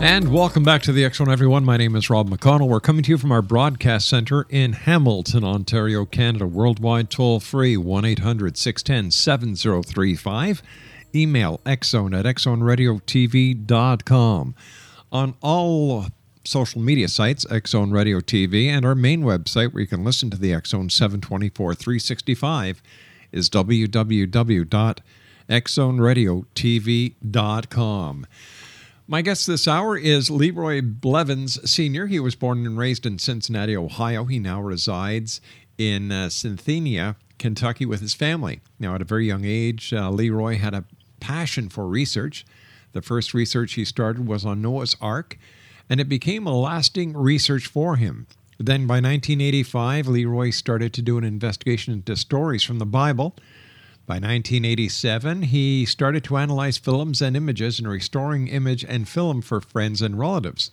And welcome back to the Zone, everyone. My name is Rob McConnell. We're coming to you from our broadcast center in Hamilton, Ontario, Canada. Worldwide toll free 1 800 610 7035. Email xzone at xzoneradiotv.com. On all social media sites, Zone Radio TV, and our main website where you can listen to the Zone 724 365 is www.xzoneradiotv.com. My guest this hour is Leroy Blevins Sr. He was born and raised in Cincinnati, Ohio. He now resides in uh, Kentucky with his family. Now, at a very young age, uh, Leroy had a passion for research. The first research he started was on Noah's Ark, and it became a lasting research for him. Then, by 1985, Leroy started to do an investigation into stories from the Bible. By 1987, he started to analyze films and images and restoring image and film for friends and relatives.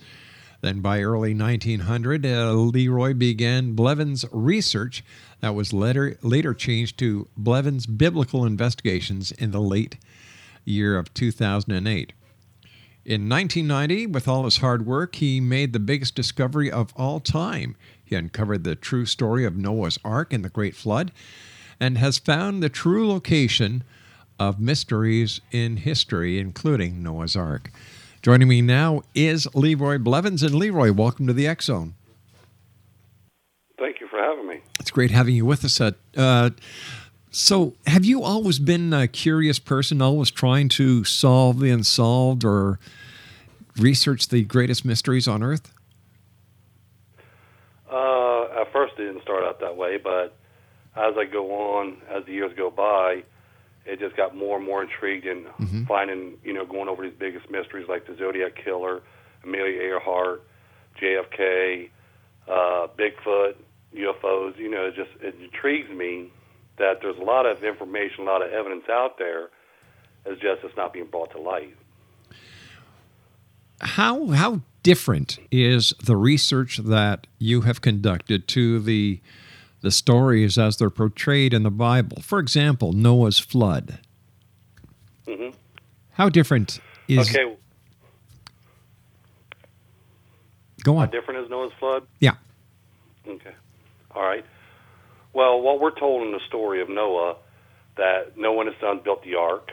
Then by early 1900, uh, Leroy began Blevins Research that was later, later changed to Blevins Biblical Investigations in the late year of 2008. In 1990, with all his hard work, he made the biggest discovery of all time. He uncovered the true story of Noah's Ark and the Great Flood and has found the true location of mysteries in history, including Noah's Ark. Joining me now is Leroy Blevins. And Leroy, welcome to the X Zone. Thank you for having me. It's great having you with us. At, uh, so, have you always been a curious person, always trying to solve the unsolved or research the greatest mysteries on Earth? Uh, at first, it didn't start out that way, but as I go on, as the years go by, it just got more and more intrigued in Mm-hmm. finding, you know, going over these biggest mysteries like the Zodiac Killer, Amelia Earhart, JFK, uh, Bigfoot, UFOs. You know, it just it intrigues me that there's a lot of information, a lot of evidence out there. It's just it's not being brought to light. How how different is the research that you have conducted to the the stories as they're portrayed in the Bible? For example, Noah's flood. hmm How different is Okay, go on. how different is Noah's flood? Yeah. Okay. All right. Well, what we're told in the story of Noah, that Noah and his son built the ark,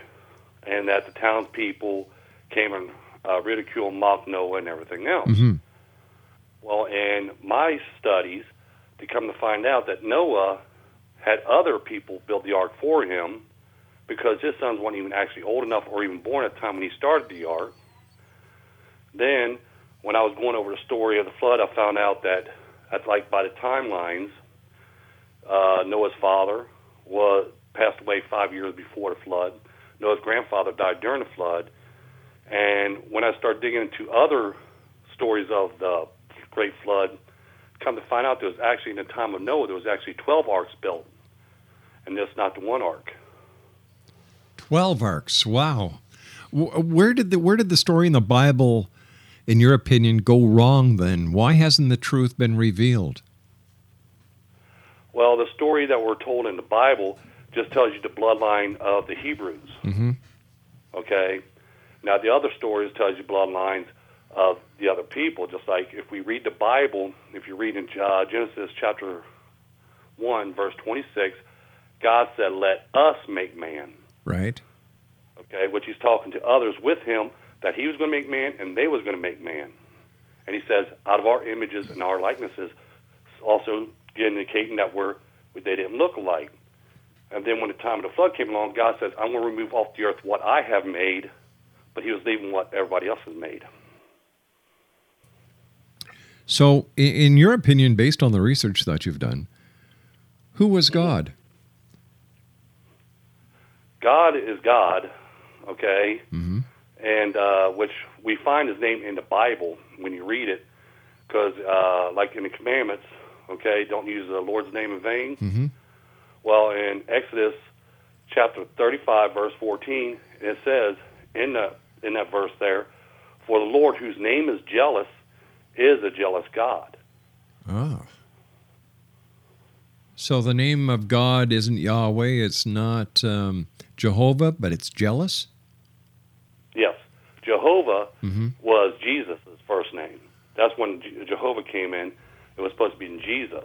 and that the townspeople came and uh, ridiculed mocked Noah and everything else. Mhm. Well, in my studies, to come to find out that Noah had other people build the ark for him because his sons weren't even actually old enough or even born at the time when he started the ark. Then, when I was going over the story of the flood, I found out that, that's like by the timelines, uh, Noah's father was passed away five years before the flood. Noah's grandfather died during the flood. And when I started digging into other stories of the Great Flood, come to find out there was actually in the time of Noah there was actually 12 arks built. And just not the one ark. Twelve arcs. Wow. Where did the where did the story in the Bible, in your opinion, go wrong? Then why hasn't the truth been revealed? Well, the story that we're told in the Bible just tells you the bloodline of the Hebrews. Mhm. Okay. Now the other stories tells you bloodlines of the other people. Just like if we read the Bible, if you read in uh, Genesis chapter one, verse twenty-six, God said, "Let us make man." Right. Okay, which He's talking to others with Him that He was going to make man and they was going to make man. And He says, out of our images and our likenesses, also indicating that we're they didn't look alike. And then when the time of the flood came along, God says, I'm going to remove off the earth what I have made, but He was leaving what everybody else has made. So, in your opinion, based on the research that you've done, who was God? God is God, okay, Mm-hmm. and uh, which we find His name in the Bible when you read it, because uh, like in the commandments, okay, don't use the Lord's name in vain. Mm-hmm. Well, in Exodus chapter 35, verse 14, it says in the in that verse there, "For the Lord, whose name is jealous, is a jealous God." Ah. So the name of God isn't Yahweh. It's not um, Jehovah, but it's jealous. Yes, Jehovah Mm-hmm. was Jesus' first name. That's when Jehovah came in. It was supposed to be in Jesus.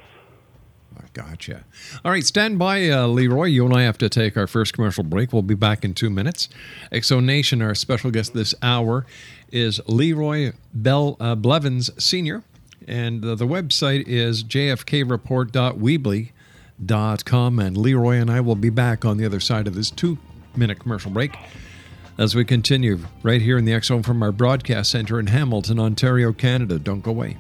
Gotcha. All right, stand by, uh, Leroy. You and I have to take our first commercial break. We'll be back in two minutes. Exo Nation, our special guest this hour is Leroy Bell uh, Blevins Sr., and uh, the website is jfkreport.weebly.com. And Leroy and I will be back on the other side of this two minute commercial break as we continue right here in the Exo from our broadcast center in Hamilton, Ontario, Canada. Don't go away.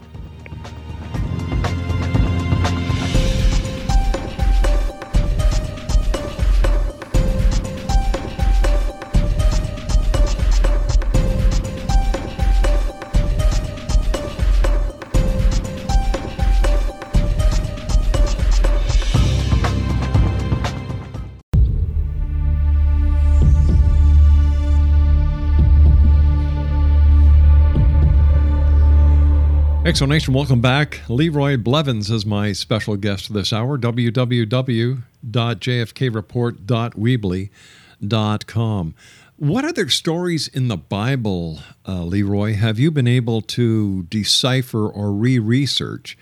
Exonation, welcome back. Leroy Blevins is my special guest this hour. www.jfkreport.weebly.com. What other stories in the Bible, uh, Leroy, have you been able to decipher or re research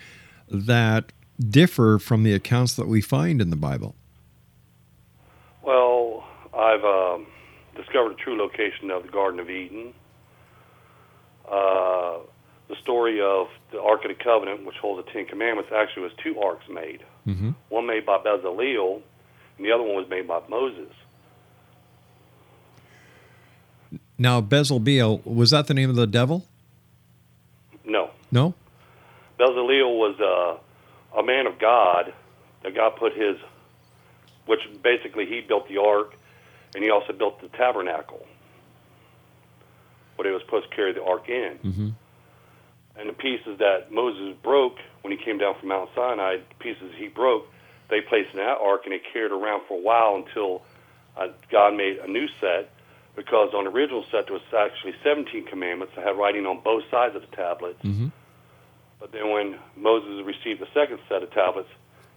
that differ from the accounts that we find in the Bible? Well, I've um, discovered a true location of the Garden of Eden. Uh, of the Ark of the Covenant, which holds the Ten Commandments, actually was two arks made. Mm-hmm. One made by Bezalel, and the other one was made by Moses. Now, Bezalbeel, was that the name of the devil? No, No? Bezalel was uh, a man of God that God put his, which basically he built the ark, and he also built the tabernacle, what he was supposed to carry the ark in. Mm-hmm. And the pieces that Moses broke when he came down from Mount Sinai, the pieces he broke, they placed in that ark, and they carried around for a while until uh, God made a new set. Because on the original set there was actually 17 commandments that had writing on both sides of the tablets. Mhm. But then when Moses received the second set of tablets,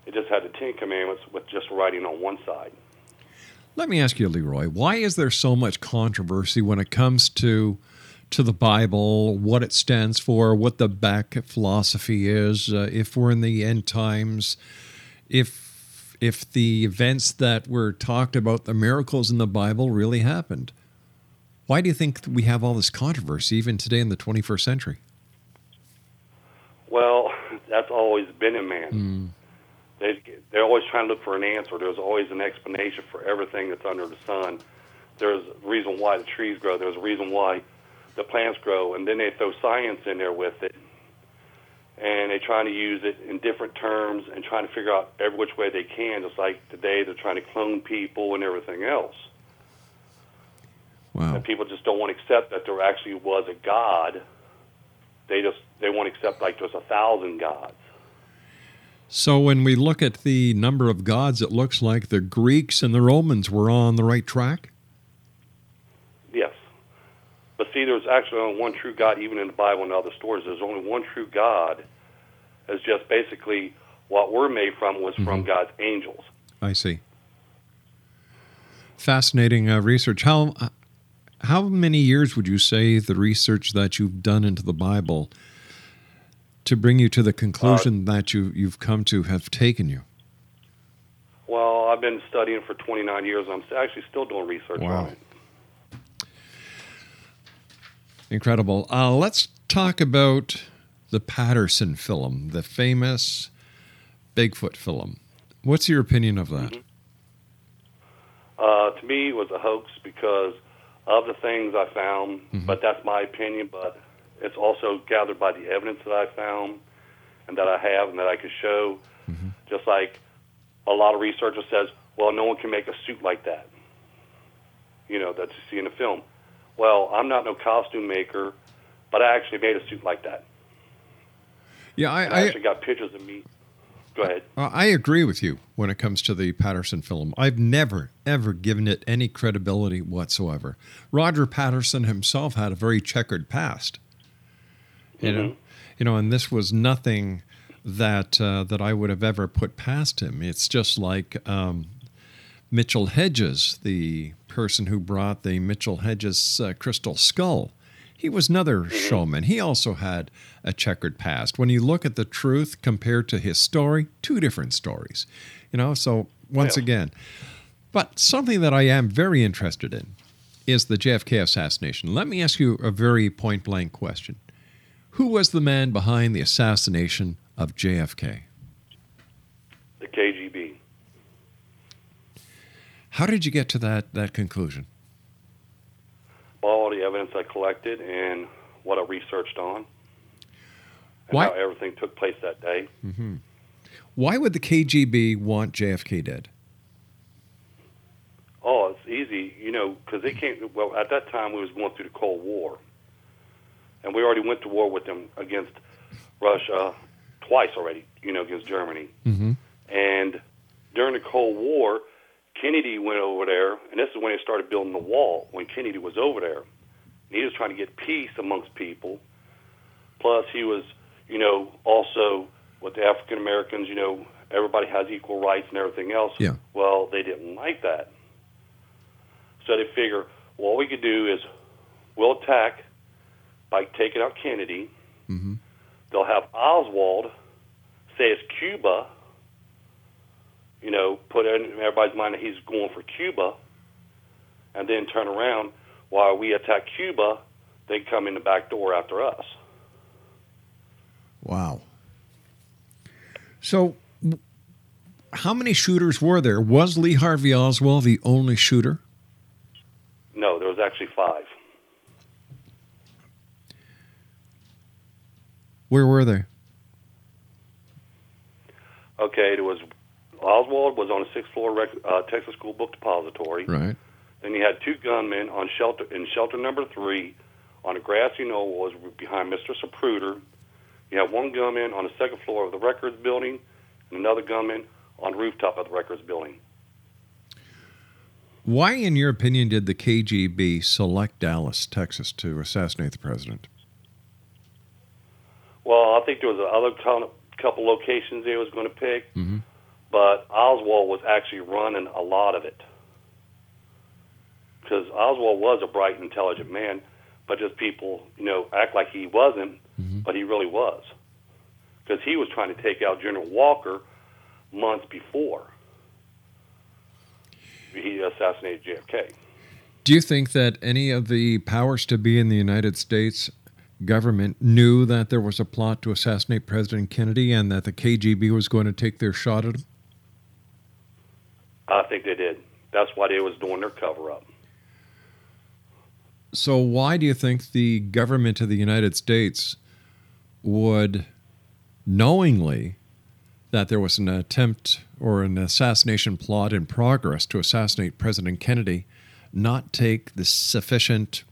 it just had the Ten Commandments with just writing on one side. Let me ask you, Leroy, why is there so much controversy when it comes to to the Bible, what it stands for, what the back philosophy is, uh, if we're in the end times, if if the events that were talked about, the miracles in the Bible really happened? Why do you think we have all this controversy even today in the 21st century? Well, that's always been in man. They they're always trying to look for an answer. There's always an explanation for everything that's under the sun. There's a reason why the trees grow. There's a reason why the plants grow, and then they throw science in there with it, and they're trying to use it in different terms and trying to figure out every which way they can. Just like today, they're trying to clone people and everything else. Wow. And people just don't want to accept that there actually was a God. They just they won't accept like there's a thousand gods. So when we look at the number of gods, it looks like the Greeks and the Romans were on the right track. But see, there's actually only one true God, even in the Bible and other stories. There's only one true God. It's just basically what we're made from was from mm-hmm. God's angels. I see. Fascinating uh, research. How uh, how many years would you say the research that you've done into the Bible to bring you to the conclusion uh, that you you've come to have taken you? Well, I've been studying for 29 years. I'm actually still doing research Wow. on it. Incredible. Uh, let's talk about the Patterson film, the famous Bigfoot film. What's your opinion of that? Uh, to me, it was a hoax because of the things I found, Mm-hmm. but that's my opinion. But it's also gathered by the evidence that I found and that I have and that I could show. Mm-hmm. Just like a lot of researchers says, well, no one can make a suit like that. You know that you see in the film. Well, I'm not no costume maker, but I actually made a suit like that. Yeah, I, I I, actually got pictures of me. Go ahead. Uh, I agree with you when it comes to the Patterson film. I've never, ever given it any credibility whatsoever. Roger Patterson himself had a very checkered past. You know, you know, and this was nothing that uh, that I would have ever put past him. It's just like um, Mitchell Hedges, the person who brought the Mitchell Hedges uh, crystal skull. He was another showman. He also had a checkered past. When you look at the truth compared to his story, two different stories. You know, so once Yeah. again, but something that I am very interested in is the JFK assassination. Let me ask you a very point blank question. Who was the man behind the assassination of JFK? The KGB. How did you get to that, that conclusion? all the evidence I collected and what I researched on, and Why- how everything took place that day. Why would the KGB want JFK dead? Oh, it's easy, you know, because they can't. Well, at that time we was going through the Cold War, and we already went to war with them against Russia twice already. You know, against Germany. Mm-hmm. And during the Cold War, Kennedy went over there, and this is when they started building the wall. When Kennedy was over there, he was trying to get peace amongst people. Plus, he was, you know, also with the African Americans. You know, everybody has equal rights and everything else. Yeah. Well, they didn't like that, so they figure, well, all we could do is we'll attack by taking out Kennedy. Mm-hmm. They'll have Oswald say it's Cuba you know, put in everybody's mind that he's going for Cuba, and then turn around while we attack Cuba, they come in the back door after us. Wow. So, how many shooters were there? Was Lee Harvey Oswald the only shooter? No, there was actually five. Where were they? Okay, there was Oswald was on a sixth floor rec, uh, Texas School Book Depository. Right. Then you had two gunmen on shelter in shelter number three on a grassy knoll was behind Mr. Zapruder. You had one gunman on the second floor of the records building, and another gunman on the rooftop of the records building. Why, in your opinion, did the KGB select Dallas, Texas, to assassinate the president? Well, I think there was other couple locations they was going to pick, Mhm. But Oswald was actually running a lot of it because Oswald was a bright, intelligent man, but just people, you know, act like he wasn't, mm-hmm. but he really was because he was trying to take out General Walker months before he assassinated JFK. Do you think that any of the powers to be in the United States government knew that there was a plot to assassinate President Kennedy and that the KGB was going to take their shot at him? I think they did. That's why they was doing their cover up. So, why do you think the government of the United States would knowingly that there was an attempt or an assassination plot in progress to assassinate President Kennedy not take the sufficient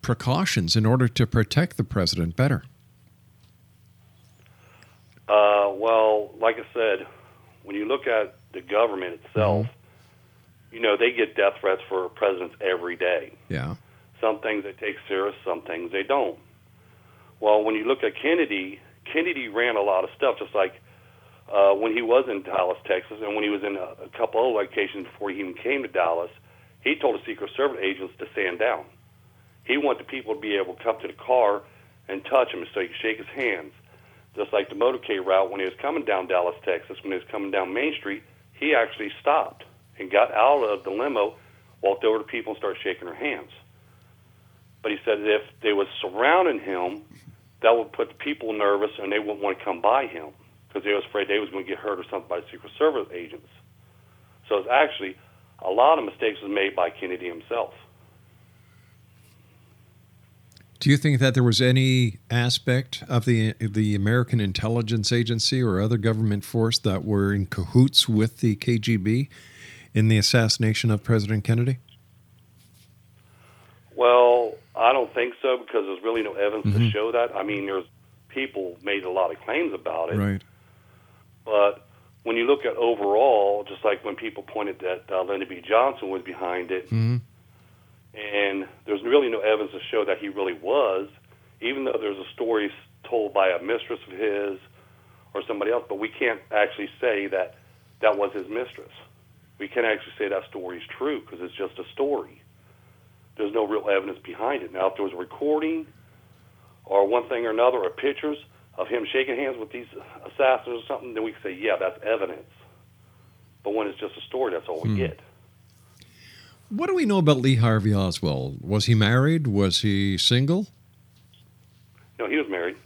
precautions in order to protect the president better? Uh, well, like I said, when you look at the government itself, you know, they get death threats for presidents every day. Yeah. Some things they take serious, some things they don't. Well, when you look at Kennedy, Kennedy ran a lot of stuff, just like uh, when he was in Dallas, Texas, and when he was in a, a couple other locations before he even came to Dallas, he told the Secret Service agents to stand down. He wanted people to be able to come to the car and touch him so he could shake his hands. Just like the motorcade route, when he was coming down Dallas, Texas, when he was coming down Main Street, he actually stopped and got out of the limo, walked over to people, and started shaking their hands. But he said if they was surrounding him, that would put the people nervous and they wouldn't want to come by him because they was afraid they was going to get hurt or something by the Secret Service agents. So it's actually a lot of mistakes was made by Kennedy himself. Do you think that there was any aspect of the the American intelligence agency or other government force that were in cahoots with the KGB in the assassination of President Kennedy? Well, I don't think so because there's really no evidence to show that. I mean, there's people made a lot of claims about it, Right. but when you look at overall, just like when people pointed that uh, Lyndon B. Johnson was behind it, Mhm. And there's really no evidence to show that he really was, even though there's a story told by a mistress of his or somebody else, but we can't actually say that that was his mistress. We can't actually say that story is true because it's just a story. There's no real evidence behind it. Now, if there was a recording or one thing or another or pictures of him shaking hands with these assassins or something, then we can say, yeah, that's evidence. But when it's just a story, that's all we hmm. get. What do we know about Lee Harvey Oswald? Was he married? Was he single? No, he was married.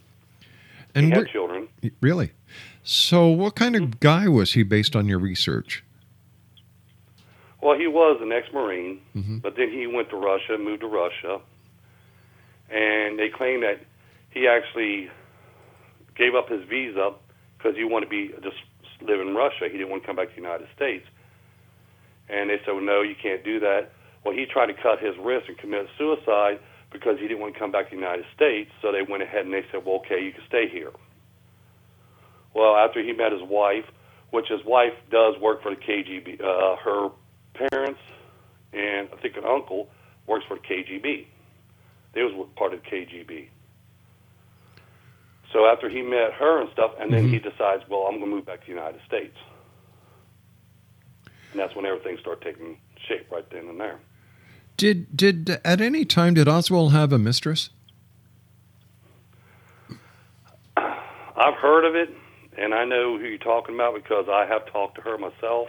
And he had children. really? So, what kind of guy was he based on your research? Well, he was an ex-marine, Mhm. but then he went to Russia, moved to Russia, and they claim that he actually gave up his visa because he wanted to be just live in Russia. He didn't want to come back to the United States, and they said, well, "No, you can't do that." Well, he tried to cut his wrist and commit suicide because he didn't want to come back to the United States. So they went ahead and they said, "Well, okay, you can stay here." Well, after he met his wife, which his wife does work for the KGB, uh, her parents and I think an uncle works for the KGB. They was part of the KGB. So after he met her and stuff, and then he decides, well, I'm going to move back to the United States. That's when everything started taking shape right then and there. Did did at any time did Oswald have a mistress? I've heard of it, and I know who you're talking about because I have talked to her myself.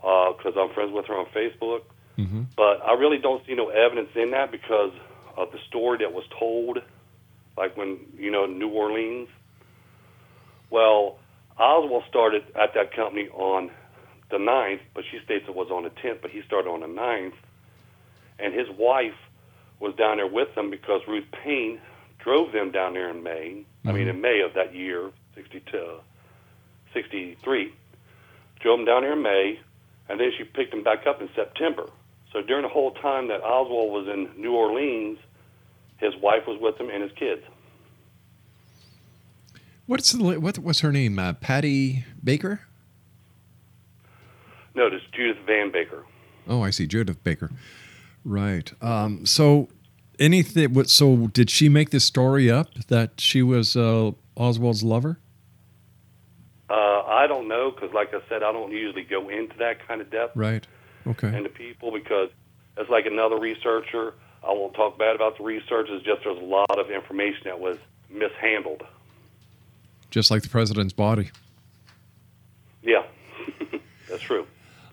Because I'm friends with her on Facebook, Mm-hmm. but I really don't see no evidence in that because of the story that was told, like when you know New Orleans. Well, Oswald started at that company on the ninth, but she states it was on the 10th, but he started on the ninth. And his wife was down there with them because Ruth Paine drove them down there in May. I mean, in May of that year, 62, 63. Drove them down there in May, and then she picked them back up in September. So during the whole time that Oswald was in New Orleans, his wife was with him and his kids. What's the what was her name? Uh, Patty Baker. No, this Judyth Vary Baker. Oh, I see, Judyth Baker. Right. Um, so anything? So did she make this story up that she was uh, Oswald's lover? Uh, I don't know because, like I said, I don't usually go into that kind of depth Right. Okay. into people because it's like another researcher. I won't talk bad about the research. It's just there's a lot of information that was mishandled. Just like the president's body. Yeah, that's true.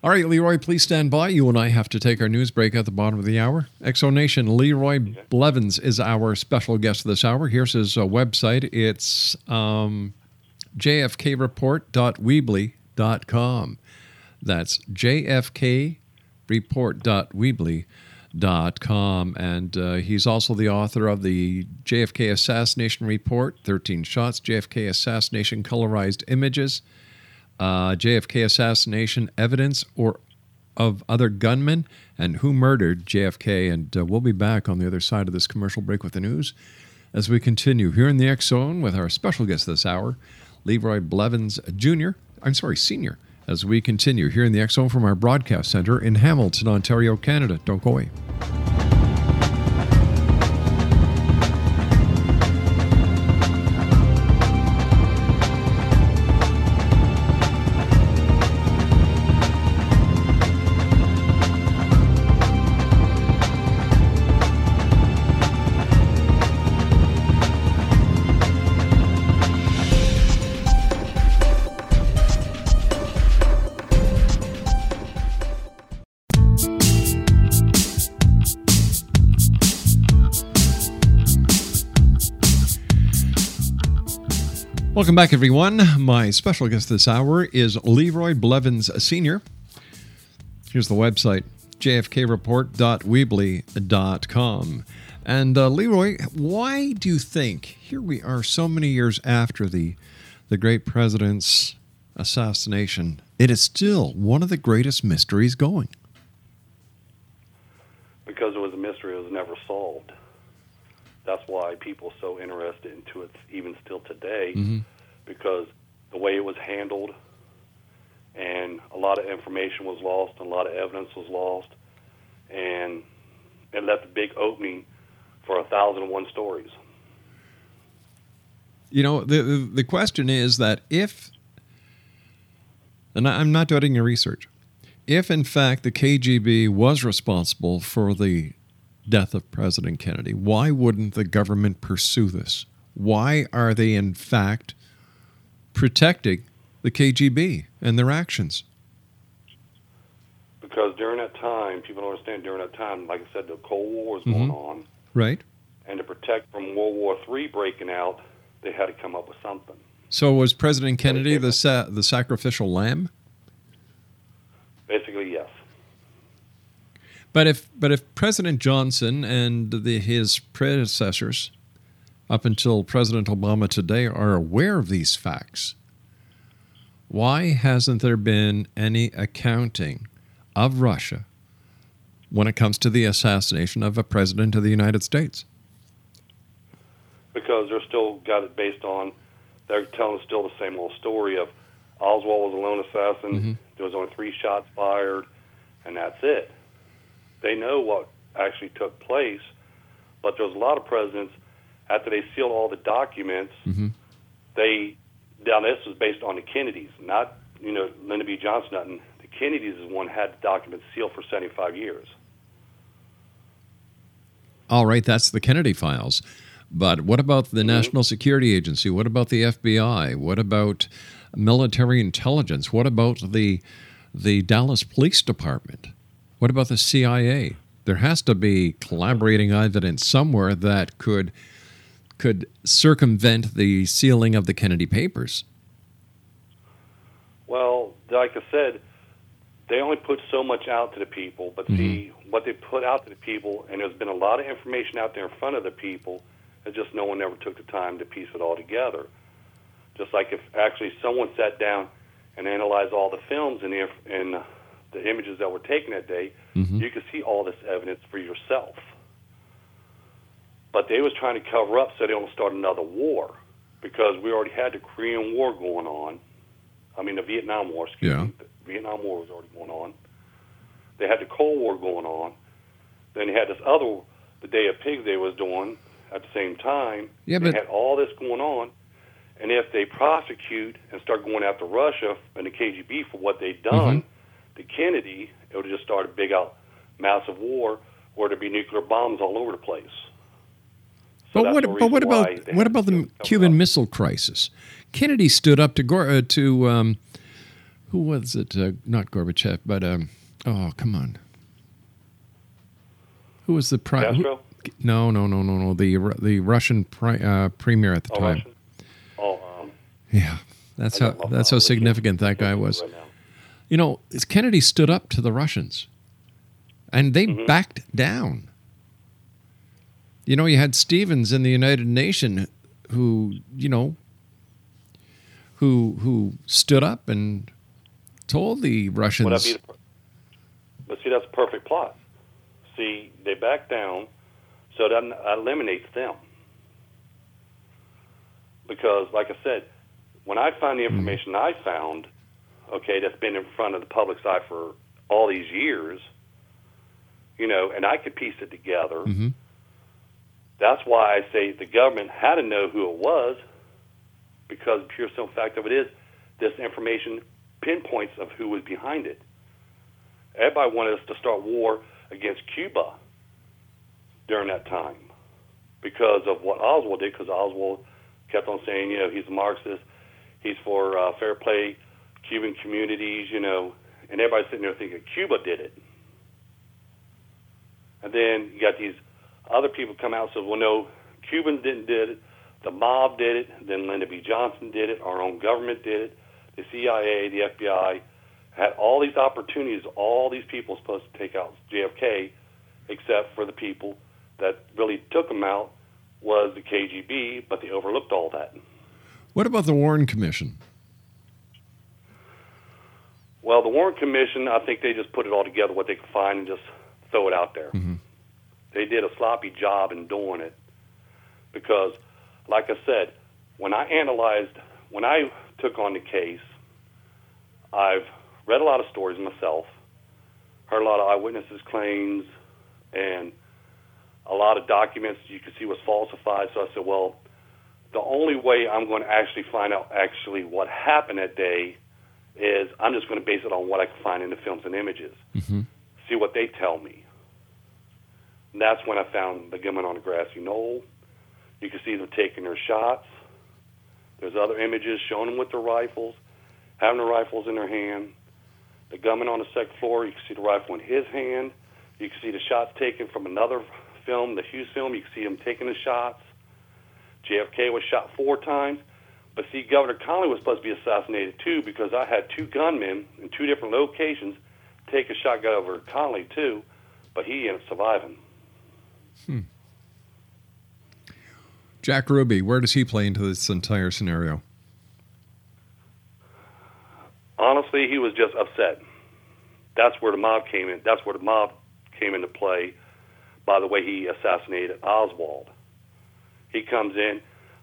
All right, Leroy, please stand by. You and I have to take our news break at the bottom of the hour. Exonation, Leroy Blevins is our special guest this hour. Here's his uh, website. It's um, jfkreport.weebly.com. That's jfkreport.weebly.com. And uh, he's also the author of the JFK Assassination Report, 13 Shots, JFK Assassination Colorized Images, uh, JFK assassination evidence or of other gunmen and who murdered JFK. And uh, we'll be back on the other side of this commercial break with the news as we continue here in the X Zone with our special guest this hour, Leroy Blevins Jr., I'm sorry, Sr., as we continue here in the X Zone from our broadcast center in Hamilton, Ontario, Canada. Don't go away. Welcome back, everyone. My special guest this hour is Leroy Blevins Sr. Here's the website jfkreport.weebly.com. And uh, Leroy, why do you think here we are so many years after the the great president's assassination, it is still one of the greatest mysteries going? Because it was a mystery, it was never solved. That's why people are so interested into it, even still today, Mm-hmm. Because the way it was handled, and a lot of information was lost, and a lot of evidence was lost, and it left a big opening for a thousand and one stories. You know, the, the question is that if, and I'm not doing your research, if in fact the KGB was responsible for the death of President Kennedy, why wouldn't the government pursue this? Why are they in fact protecting the KGB and their actions? Because during that time, people don't understand. During that time, like I said, the Cold War was going Mhm. on, Right. and to protect from World War III breaking out, they had to come up with something. So was President Kennedy the sa- the sacrificial lamb? Basically, yes. But if but if President Johnson and the, his predecessors, up until President Obama today, are aware of these facts, why hasn't there been any accounting of Russia when it comes to the assassination of a president of the United States? because they're still got it based on they're telling still the same old story of Oswald was a lone assassin. Mhm. There was only three shots fired, and that's it. They know what actually took place, but there's a lot of presidents after they sealed all the documents. Mhm. They now this was based on the Kennedys, not you know Lyndon B. Johnson. Nothing. The Kennedys is one had the documents sealed for 75 years. All right, that's the Kennedy files. But what about the National Security Agency? What about the FBI? What about military intelligence? What about the the Dallas Police Department? What about the CIA? There has to be collaborating evidence somewhere that could could circumvent the sealing of the Kennedy papers. Well, like I said, they only put so much out to the people, but see mm-hmm. what they put out to the people, and there's been a lot of information out there in front of the people. It's just no one ever took the time to piece it all together. Just like if actually someone sat down and analyzed all the films and the and the images that were taken that day, mm-hmm. you could see all this evidence for yourself. But they was trying to cover up so they don't start another war because we already had the Korean War going on. I mean, the Vietnam War, excuse Yeah. me. The Vietnam War was already going on. They had the Cold War going on. Then they had this other, the Bay of Pigs they was doing at the same time. Yeah, they but- had all this going on. And if they prosecute and start going after Russia and the KGB for what they've done Mm-hmm. to Kennedy, it would just start a big out massive war where there'd be nuclear bombs all over the place. So But what, but what about what about the Cuban up. Missile Crisis? Kennedy stood up to Gor- uh, to um, who was it? Uh, not Gorbachev, but um, oh, come on. Who was the prime? No, no, no, no, no. The the Russian pri- uh, premier at the Oh, time. Russian? Oh, um, Yeah, that's I how that's how significant that guy was. right. You know, Kennedy stood up to the Russians, and they Mm-hmm. backed down. You know, you had Stevens in the United Nation, who you know, who who stood up and told the Would that Russians. be the, per- but see, that's a perfect plot. See, they back down, so that eliminates them. Because, like I said, when I find the information I found, okay, that's been in front of the public's eye for all these years, you know, and I could piece it together. Mhm. That's why I say the government had to know who it was, because the pure simple fact of it is, this information pinpoints of who was behind it. Everybody wanted us to start war against Cuba during that time because of what Oswald did, because Oswald kept on saying, you know, he's a Marxist, he's for uh, fair play, Cuban communities, you know, and everybody's sitting there thinking Cuba did it. And then you got these other people come out and say, well, no, Cubans didn't did it, the mob did it, then Lyndon B. Johnson did it, our own government did it, the CIA, the FBI had all these opportunities, all these people supposed to take out JFK, except for the people that really took him out was the KGB, but they overlooked all that. What about the Warren Commission? Well, the Warren Commission, I think they just put it all together, what they could find, and just throw it out there. Mhm. They did a sloppy job in doing it because, like I said, when I analyzed, when I took on the case, I've read a lot of stories myself, heard a lot of eyewitnesses' claims, and a lot of documents you could see was falsified. So I said, well, the only way I'm going to actually find out actually what happened that day is I'm just going to base it on what I can find in the films and images. Mm-hmm. See what they tell me. And that's when I found the gunman on the grassy knoll. You can see them taking their shots. There's other images showing them with their rifles, having the rifles in their hand. The gunman on the second floor, you can see the rifle in his hand. You can see the shots taken from another film, the Hughes film. You can see him taking the shots. JFK was shot four times. But see, Governor Connolly was supposed to be assassinated too because I had two gunmen in two different locations take a shot gun over Connolly too, but he ended up surviving. Jack Ruby, where does he play into this entire scenario? Honestly, he was just upset. That's where the mob came in. That's where the mob came into play by the way he assassinated Oswald. He comes in.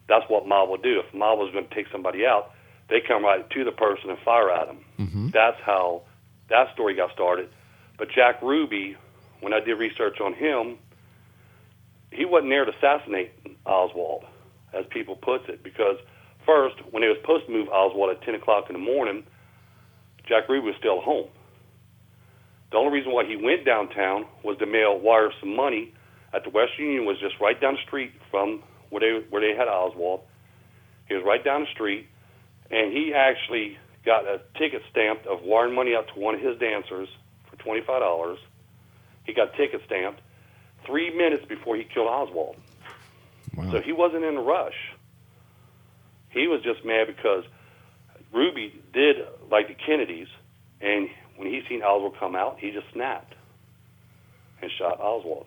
That's what mob will do. If mob was going to take somebody out, they come right to the person and fire at him. Mm-hmm. That's how that story got started. But Jack Ruby, when I did research on him, he wasn't there to assassinate Oswald, as people puts it, because first, when they were supposed to move Oswald at 10 o'clock in the morning, Jack Ruby was still home. The only reason why he went downtown was to mail wire some money at the West Union was just right down the street from where they where they had Oswald. He was right down the street, and he actually got a ticket stamped of wiring money out to one of his dancers for twenty five dollars. He got ticket stamped three minutes before he killed Oswald. Wow. So he wasn't in a rush. He was just mad because Ruby did like the Kennedys, and when he seen Oswald come out, he just snapped and shot Oswald.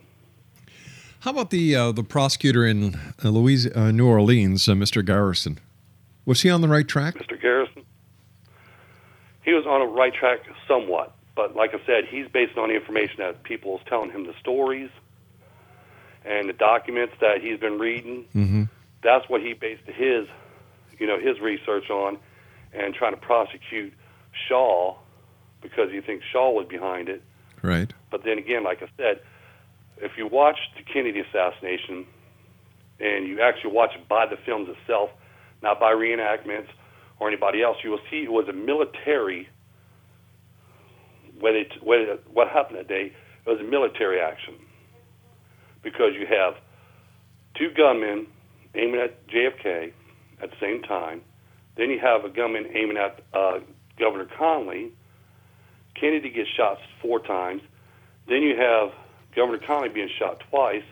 How about the uh, the prosecutor in uh, Louis, uh, New Orleans, uh, Mr. Garrison? Was he on the right track? Mr. Garrison, he was on a right track somewhat, but like I said, he's based on the information that people is telling him the stories and the documents that he's been reading. Mm-hmm. That's what he based his, you know, his research on, and trying to prosecute Shaw because he thinks Shaw was behind it. Right. But then again, like I said, if you watch the Kennedy assassination and you actually watch it by the films itself, not by reenactments or anybody else, you will see it was a military. Whether it, whether what happened that day, it was a military action because you have two gunmen aiming at JFK at the same time. Then you have a gunman aiming at uh, Governor Connolly. Kennedy gets shot four times. Then you have Governor Connolly being shot twice.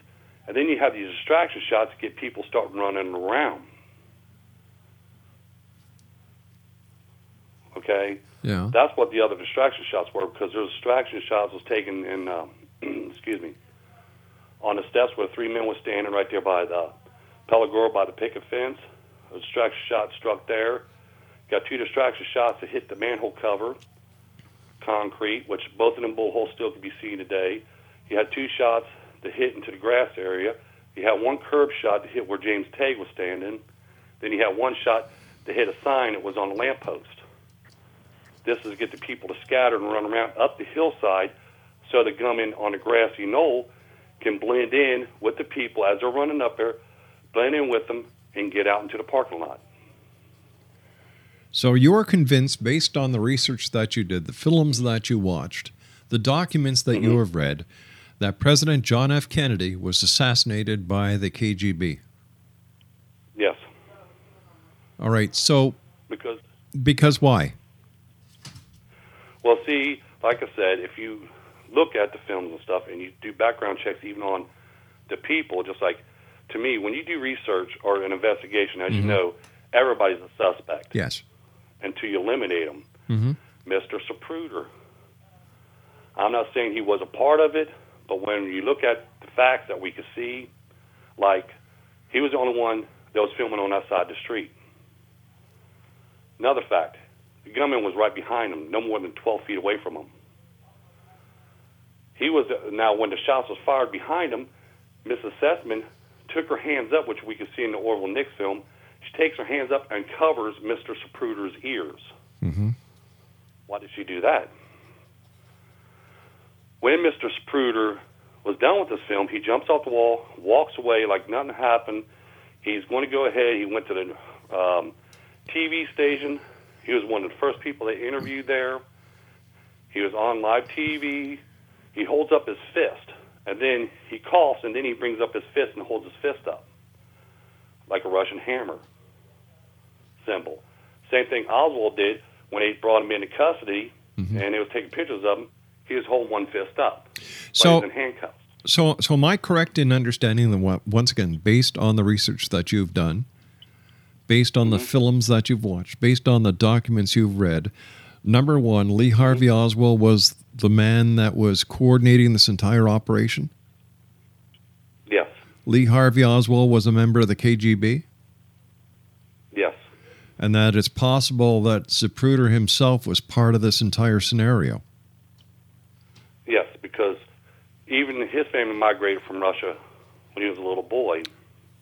And then you have these distraction shots to get people starting running around. Okay? Yeah. That's what the other distraction shots were because those distraction shots was taken in, um, excuse me, on the steps where three men were standing right there by the pergola by the picket fence. A distraction shot struck there. Got two distraction shots that hit the manhole cover, concrete, which both of them bullet holes still can be seen today. He had two shots that hit into the grass area. He had one curb shot that hit where James Tague was standing. Then he had one shot to hit a sign that was on a lamppost. This is to get the people to scatter and run around up the hillside so the gunmen on the grassy knoll can blend in with the people as they're running up there, blend in with them, and get out into the parking lot. So you're convinced, based on the research that you did, the films that you watched, the documents that you mm-hmm. have read, that President John F. Kennedy was assassinated by the KGB. Yes, All right. So because because why? Well, see, like I said, if you look at the films and stuff and you do background checks even on the people, just like to me, when you do research or an investigation, as you know, everybody's a suspect Yes. until you eliminate them. Mhm. Mr. Zapruder. I'm not saying he was a part of it, but when you look at the facts that we could see, like he was the only one that was filming on that side of the street. Another fact, the gunman was right behind him, no more than 12 feet away from him. He was now when the shots was fired behind him. Mrs. Sitzman took her hands up, which we can see in the Orville Nix film. She takes her hands up and covers Mr. Zapruder's ears. Mm-hmm. Why did she do that? When Mr. Zapruder was done with this film, he jumps off the wall, walks away like nothing happened. He's going to go ahead. He went to the um, TV station. He was one of the first people they interviewed there. He was on live TV. He holds up his fist, and then he coughs, and then he brings up his fist and holds his fist up like a Russian hammer symbol. Same thing Oswald did when they brought him into custody, mm-hmm. and they was taking pictures of him. He was holding one fist up, like So- he was in handcuffs. So, so am I correct in understanding that what- once again, based on the research that you've done, based on the mm-hmm. films that you've watched, based on the documents you've read, number one, Lee Harvey Oswald was the man that was coordinating this entire operation. Yes, Lee Harvey Oswald was a member of the KGB, yes, and that it's possible that Zapruder himself was part of this entire scenario. yes, because even his family migrated from Russia when he was a little boy.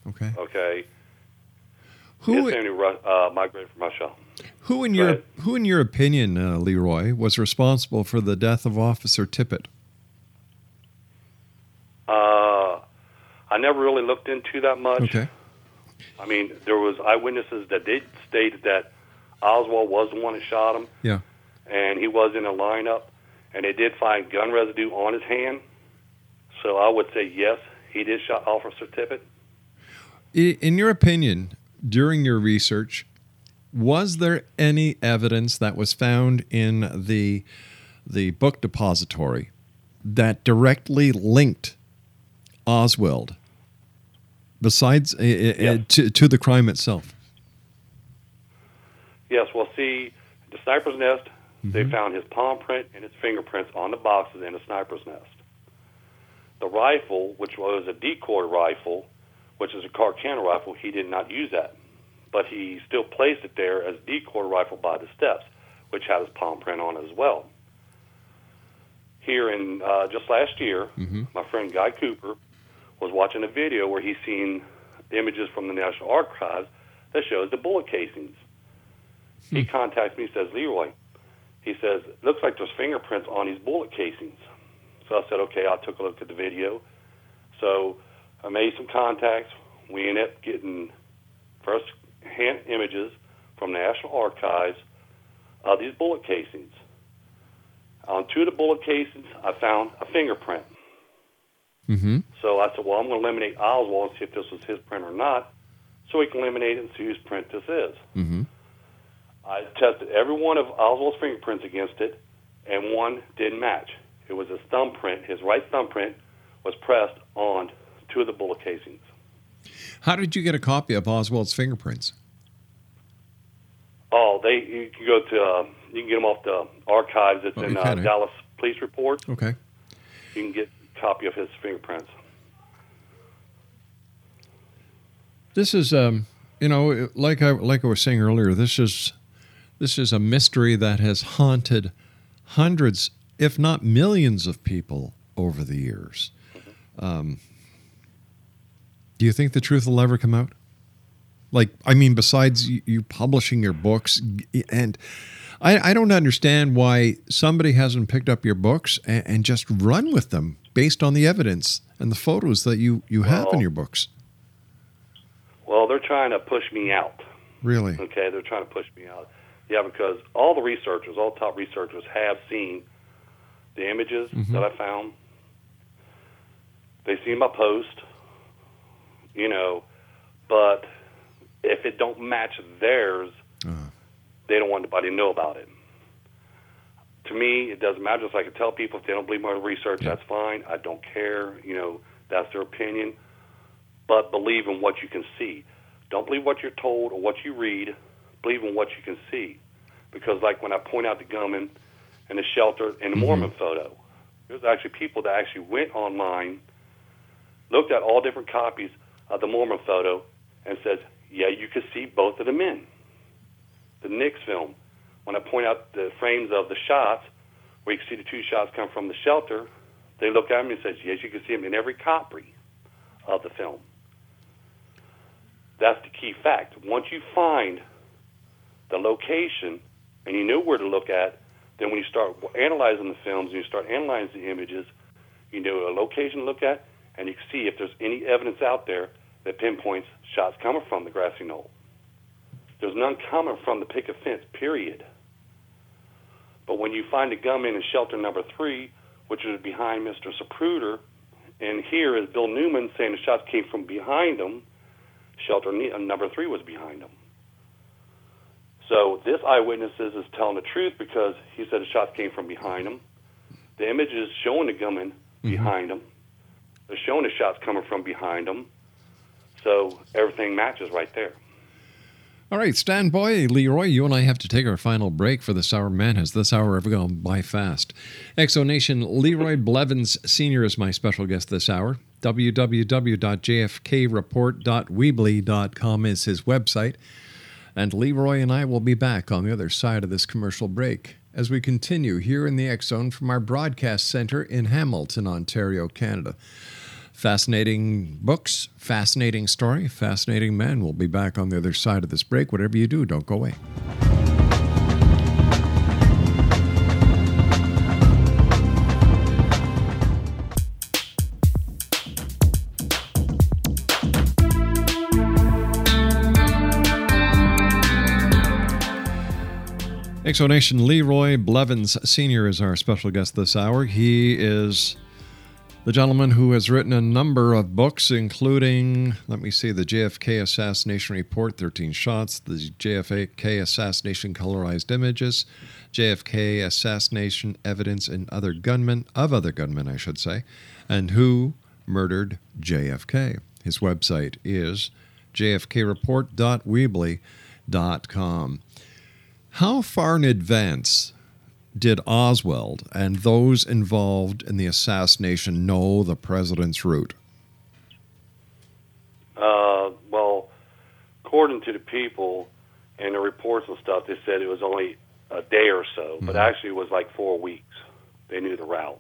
Okay. Okay, Who, his family uh, migrated from Russia. Who in your who in your opinion, uh, Leroy, was responsible for the death of Officer Tippit? Uh, I never really looked into that much. Okay. I mean, there was eyewitnesses that did state that Oswald was the one that shot him, Yeah. and he was in a lineup, and they did find gun residue on his hand. So I would say yes, he did shot Officer Tippit. In your opinion, during your research, was there any evidence that was found in the the book depository that directly linked Oswald, besides uh, uh, Yeah. to, to the crime itself? Yes, well, see, the sniper's nest, they found his palm print and his fingerprints on the boxes in the sniper's nest. The rifle, which was a decoy rifle, which is a Carcano rifle, he did not use that. But he still placed it there as a decoy rifle by the steps, which had his palm print on it as well. Here in uh, just last year, my friend Guy Cooper was watching a video where he's seen images from the National Archives that shows the bullet casings. He contacts me, says, Leroy, he says, looks like there's fingerprints on these bullet casings. So I said, okay, I took a look at the video. So I made some contacts. We ended up getting first hand images from National Archives of these bullet casings. On two of the bullet casings, I found a fingerprint. Mm-hmm. So I said, well, I'm going to eliminate Oswald and see if this was his print or not, so we can eliminate it and see whose print this is. Mm-hmm. I tested every one of Oswald's fingerprints against it, and one didn't match. It was his thumbprint. His right thumbprint was pressed on two of the bullet casings. How did you get a copy of Oswald's fingerprints? Oh, they you can go to uh, you can get them off the archives. It's Oh, in uh, eh? Dallas Police Report. Okay. You can get a copy of his fingerprints. This is, um, you know, like I like I was saying earlier. This is this is a mystery that has haunted hundreds, if not millions, of people over the years. Um, do you think the truth will ever come out? Like, I mean, besides you, publishing your books, and I, I, don't understand why somebody hasn't picked up your books and, and, just run with them based on the evidence and the photos that you, you have well, in your books. Well, they're trying to push me out. Really? Okay, they're trying to push me out. Yeah, because all the researchers, all top researchers, have seen the images mm-hmm. that I found. They see my post, you know, but if it don't match theirs, uh-huh. they don't want anybody to know about it. To me, it doesn't matter. Just like I can tell people, if they don't believe my research, yeah. that's fine. I don't care. You know, that's their opinion. But believe in what you can see. Don't believe what you're told or what you read. Believe in what you can see. Because, like when I point out the gunman and the shelter and the mm-hmm. Moorman photo, there's actually people that actually went online, looked at all different copies of the Moorman photo, and says, yeah, you could see both of the men. The Nix film, when I point out the frames of the shots, where you can see the two shots come from the shelter, they look at me and says, yes, you can see them in every copy of the film. That's the key fact. Once you find the location and you know where to look at, then when you start analyzing the films and you start analyzing the images, you know a location to look at, and you can see if there's any evidence out there that pinpoints shots coming from the grassy knoll. There's none coming from the picket fence, period. But when you find a gunman in shelter number three, which is behind Mr. Zapruder, and here is Bill Newman saying the shots came from behind him, shelter uh, number three was behind him. So this eyewitness is telling the truth because he said the shots came from behind him. The image is showing the gunman mm-hmm. behind him. They're showing the shots coming from behind him. So everything matches right there. All right, stand by, Leroy. You and I have to take our final break for this hour. Man, has this hour ever gone by fast? Exonation, Leroy Blevins Sr. is my special guest this hour. www.jfkreport.weebly.com is his website. And Leroy and I will be back on the other side of this commercial break as we continue here in the Zone from our broadcast center in Hamilton, Ontario, Canada. Fascinating books, fascinating story, fascinating man. We'll be back on the other side of this break. Whatever you do, don't go away. Exonation Leroy Blevins Sr. is our special guest this hour. He is the gentleman who has written a number of books, including, let me see, the JFK Assassination Report 13 Shots, the JFK Assassination Colorized Images, JFK Assassination Evidence and Other Gunmen, of Other Gunmen, I should say, and Who Murdered JFK. His website is jfkreport.weebly.com. How far in advance did Oswald and those involved in the assassination know the president's route? Uh, well, according to the people and the reports and stuff, they said it was only a day or so, mm-hmm. but actually it was like four weeks. They knew the route.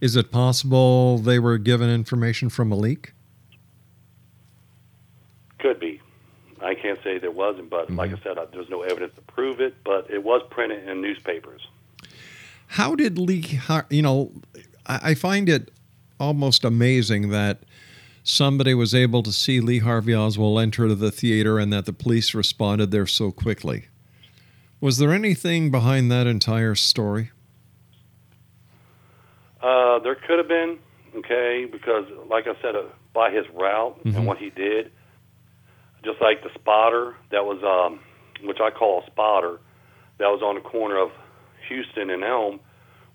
Is it possible they were given information from a leak? Could be. I can't say there wasn't, but mm-hmm. like I said, there's no evidence to prove it, but it was printed in newspapers. How did Lee, you know, I find it almost amazing that somebody was able to see Lee Harvey Oswald enter the theater and that the police responded there so quickly. Was there anything behind that entire story? Uh, there could have been, okay, because like I said, uh, by his route mm-hmm. and what he did, just like the spotter that was, um, which I call a spotter, that was on the corner of Houston and Elm,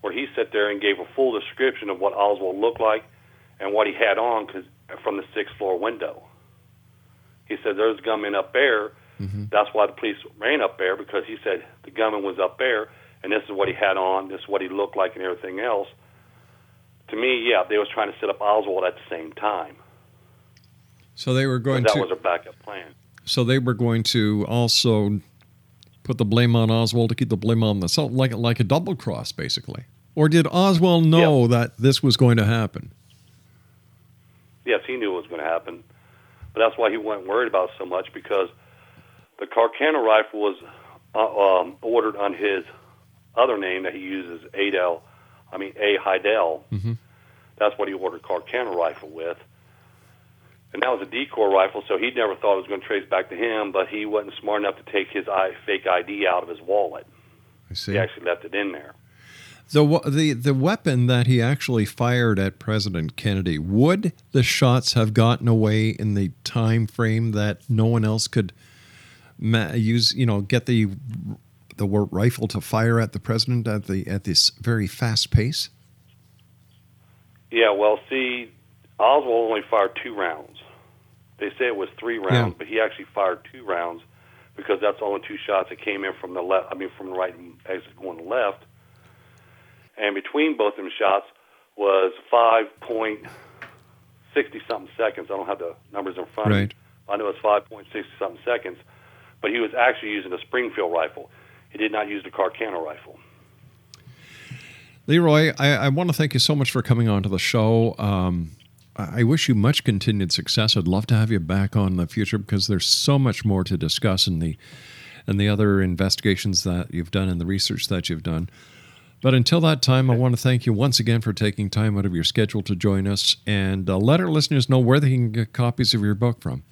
where he sat there and gave a full description of what Oswald looked like and what he had on cause, from the sixth floor window. He said there's gunmen up there. Mm-hmm. That's why the police ran up there because he said the gunman was up there and this is what he had on, this is what he looked like, and everything else. To me, yeah, they was trying to set up Oswald at the same time. So they were going that to. That was a backup plan. So they were going to also put the blame on Oswald to keep the blame on the so like like a double cross basically. Or did Oswald know that this was going to happen? Yes, he knew it was going to happen. But that's why he wasn't worried about it so much because the Carcano rifle was uh, um, ordered on his other name that he uses, Adel, I mean A. Hidell. Mm-hmm. That's what he ordered Carcano rifle with. And that was a decoy rifle, so he never thought it was going to trace back to him, but he wasn't smart enough to take his I, fake ID out of his wallet. I see. He actually left it in there. The, the the weapon that he actually fired at President Kennedy would the shots have gotten away in the time frame that no one else could ma- use you know get the the rifle to fire at the president at the at this very fast pace Yeah, well, see, Oswald only fired two rounds. They say it was three rounds, Yeah. but he actually fired two rounds because that's the only two shots that came in from the left. I mean, from the right and exit going left. And between both of them shots was five point sixty something seconds. I don't have the numbers in front of Right. me. I know it's five point sixty something seconds, but he was actually using a Springfield rifle. He did not use the Carcano rifle. Leroy, I, I want to thank you so much for coming on to the show. Um, I wish you much continued success. I'd love to have you back on in the future because there's so much more to discuss in the and the other investigations that you've done and the research that you've done. But until that time, I want to thank you once again for taking time out of your schedule to join us and uh, let our listeners know where they can get copies of your book from.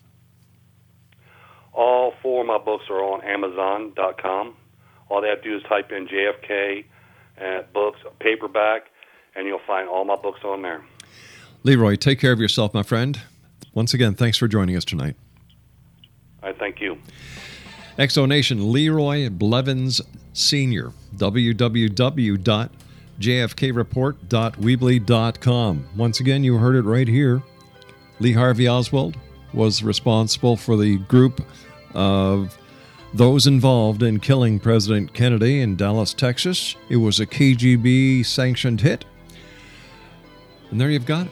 All four of my books are on Amazon.com. All they have to do is type in JFK books, paperback, and you'll find all my books on there. Leroy, take care of yourself, my friend. Once again, thanks for joining us tonight. I thank you. Exonation Leroy Blevins Sr. www.jfkreport.weebly.com. Once again, you heard it right here. Lee Harvey Oswald was responsible for the group of those involved in killing President Kennedy in Dallas, Texas. It was a KGB sanctioned hit. And there you've got it.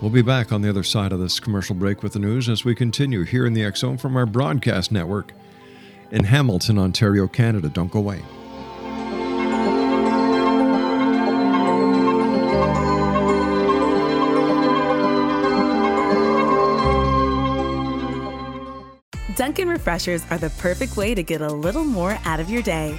We'll be back on the other side of this commercial break with the news as we continue here in the Zone from our broadcast network in Hamilton, Ontario, Canada. Don't go away. Dunkin' Refreshers are the perfect way to get a little more out of your day.